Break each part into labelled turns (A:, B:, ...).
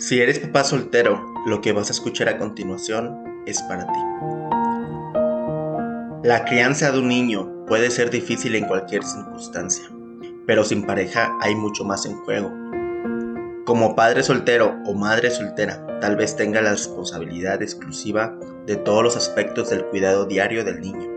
A: Si eres papá soltero, lo que vas a escuchar a continuación es para ti. La crianza de un niño puede ser difícil en cualquier circunstancia, pero sin pareja hay mucho más en juego. Como padre soltero o madre soltera, tal vez tenga la responsabilidad exclusiva de todos los aspectos del cuidado diario del niño.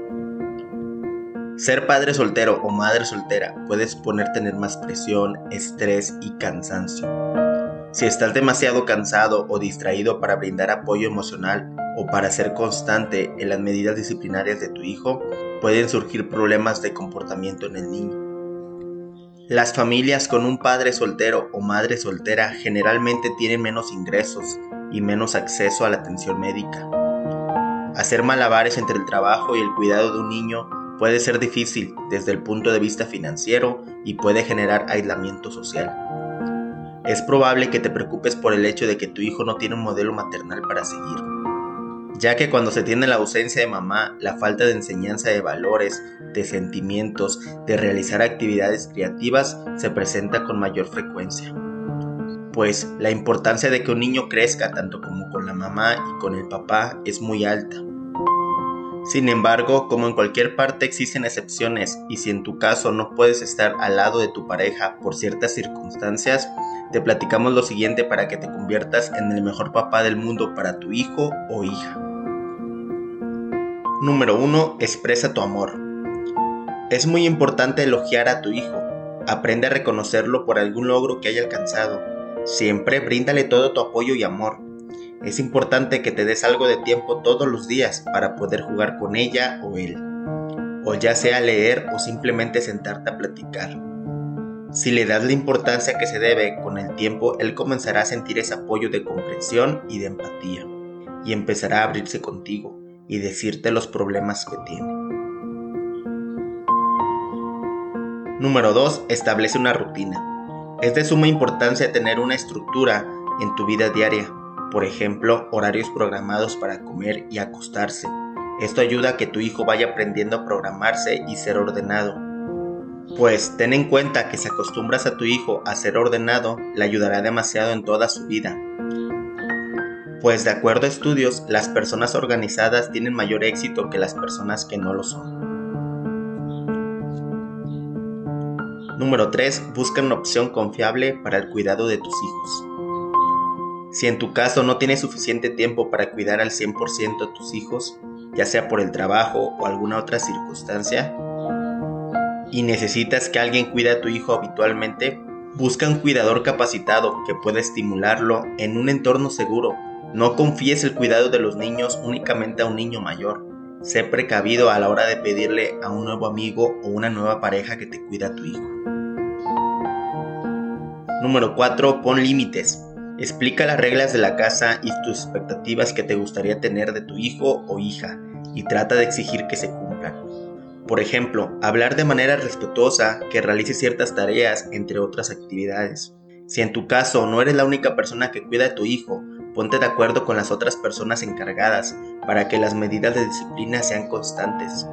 A: Ser padre soltero o madre soltera puede suponer tener más presión, estrés y cansancio. Si estás demasiado cansado o distraído para brindar apoyo emocional o para ser constante en las medidas disciplinarias de tu hijo, pueden surgir problemas de comportamiento en el niño. Las familias con un padre soltero o madre soltera generalmente tienen menos ingresos y menos acceso a la atención médica. Hacer malabares entre el trabajo y el cuidado de un niño puede ser difícil desde el punto de vista financiero y puede generar aislamiento social. Es probable que te preocupes por el hecho de que tu hijo no tiene un modelo maternal para seguir, ya que cuando se tiene la ausencia de mamá, la falta de enseñanza de valores, de sentimientos, de realizar actividades creativas se presenta con mayor frecuencia. Pues la importancia de que un niño crezca tanto como con la mamá y con el papá es muy alta. Sin embargo, como en cualquier parte existen excepciones y si en tu caso no puedes estar al lado de tu pareja por ciertas circunstancias, te platicamos lo siguiente para que te conviertas en el mejor papá del mundo para tu hijo o hija. Número 1. Expresa tu amor. Es muy importante elogiar a tu hijo. Aprende a reconocerlo por algún logro que haya alcanzado. Siempre bríndale todo tu apoyo y amor es importante que te des algo de tiempo todos los días para poder jugar con ella o él, o ya sea leer o simplemente sentarte a platicar. Si le das la importancia que se debe, con el tiempo él comenzará a sentir ese apoyo de comprensión y de empatía, y empezará a abrirse contigo y decirte los problemas que tiene. Número 2. Establece una rutina. Es de suma importancia tener una estructura en tu vida diaria por ejemplo, horarios programados para comer y acostarse. Esto ayuda a que tu hijo vaya aprendiendo a programarse y ser ordenado. Pues ten en cuenta que si acostumbras a tu hijo a ser ordenado, le ayudará demasiado en toda su vida. Pues de acuerdo a estudios, las personas organizadas tienen mayor éxito que las personas que no lo son. Número 3. Busca una opción confiable para el cuidado de tus hijos. Si en tu caso no tienes suficiente tiempo para cuidar al 100% a tus hijos, ya sea por el trabajo o alguna otra circunstancia, y necesitas que alguien cuide a tu hijo habitualmente, busca un cuidador capacitado que pueda estimularlo en un entorno seguro. No confíes el cuidado de los niños únicamente a un niño mayor. Sé precavido a la hora de pedirle a un nuevo amigo o una nueva pareja que te cuida a tu hijo. Número 4. Pon límites. Explica las reglas de la casa y tus expectativas que te gustaría tener de tu hijo o hija y trata de exigir que se cumplan. Por ejemplo, hablar de manera respetuosa que realice ciertas tareas entre otras actividades. Si en tu caso no eres la única persona que cuida a tu hijo, ponte de acuerdo con las otras personas encargadas para que las medidas de disciplina sean constantes.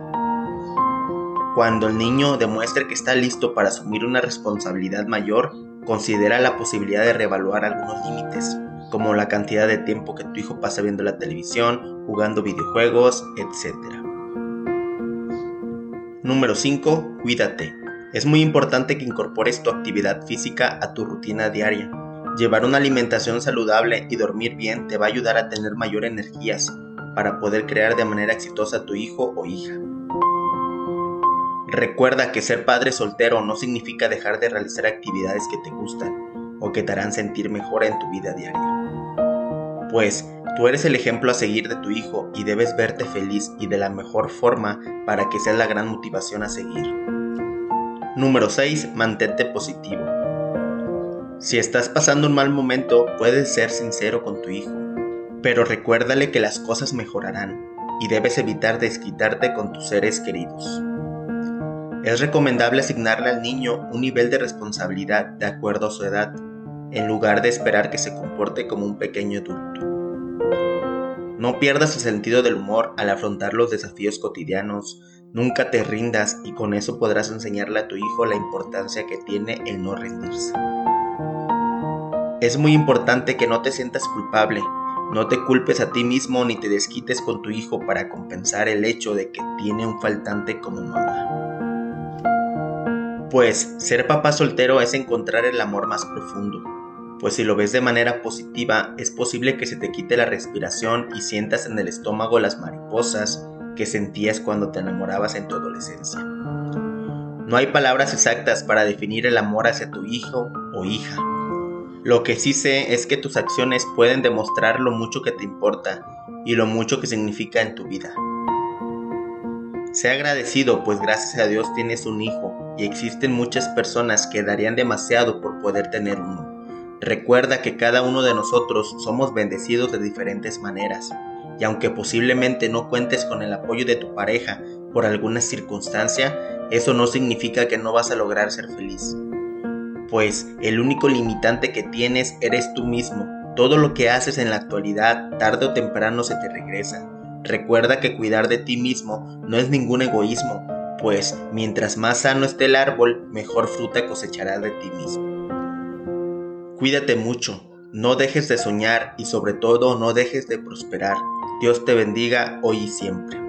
A: Cuando el niño demuestre que está listo para asumir una responsabilidad mayor, Considera la posibilidad de reevaluar algunos límites, como la cantidad de tiempo que tu hijo pasa viendo la televisión, jugando videojuegos, etc. Número 5. Cuídate. Es muy importante que incorpores tu actividad física a tu rutina diaria. Llevar una alimentación saludable y dormir bien te va a ayudar a tener mayor energías para poder crear de manera exitosa a tu hijo o hija. Recuerda que ser padre soltero no significa dejar de realizar actividades que te gustan o que te harán sentir mejor en tu vida diaria. Pues tú eres el ejemplo a seguir de tu hijo y debes verte feliz y de la mejor forma para que seas la gran motivación a seguir. Número 6. Mantente positivo. Si estás pasando un mal momento, puedes ser sincero con tu hijo, pero recuérdale que las cosas mejorarán y debes evitar desquitarte con tus seres queridos. Es recomendable asignarle al niño un nivel de responsabilidad de acuerdo a su edad, en lugar de esperar que se comporte como un pequeño adulto. No pierdas el sentido del humor al afrontar los desafíos cotidianos, nunca te rindas y con eso podrás enseñarle a tu hijo la importancia que tiene el no rendirse. Es muy importante que no te sientas culpable, no te culpes a ti mismo ni te desquites con tu hijo para compensar el hecho de que tiene un faltante como mamá. Pues ser papá soltero es encontrar el amor más profundo, pues si lo ves de manera positiva es posible que se te quite la respiración y sientas en el estómago las mariposas que sentías cuando te enamorabas en tu adolescencia. No hay palabras exactas para definir el amor hacia tu hijo o hija, lo que sí sé es que tus acciones pueden demostrar lo mucho que te importa y lo mucho que significa en tu vida. Sé agradecido, pues gracias a Dios tienes un hijo y existen muchas personas que darían demasiado por poder tener uno. Recuerda que cada uno de nosotros somos bendecidos de diferentes maneras, y aunque posiblemente no cuentes con el apoyo de tu pareja por alguna circunstancia, eso no significa que no vas a lograr ser feliz pues el único limitante que tienes eres tú mismo. Todo lo que haces en la actualidad, tarde o temprano se te regresa. Recuerda que cuidar de ti mismo no es ningún egoísmo, pues mientras más sano esté el árbol, mejor fruta cosecharás de ti mismo. Cuídate mucho, no dejes de soñar y sobre todo no dejes de prosperar. Dios te bendiga hoy y siempre.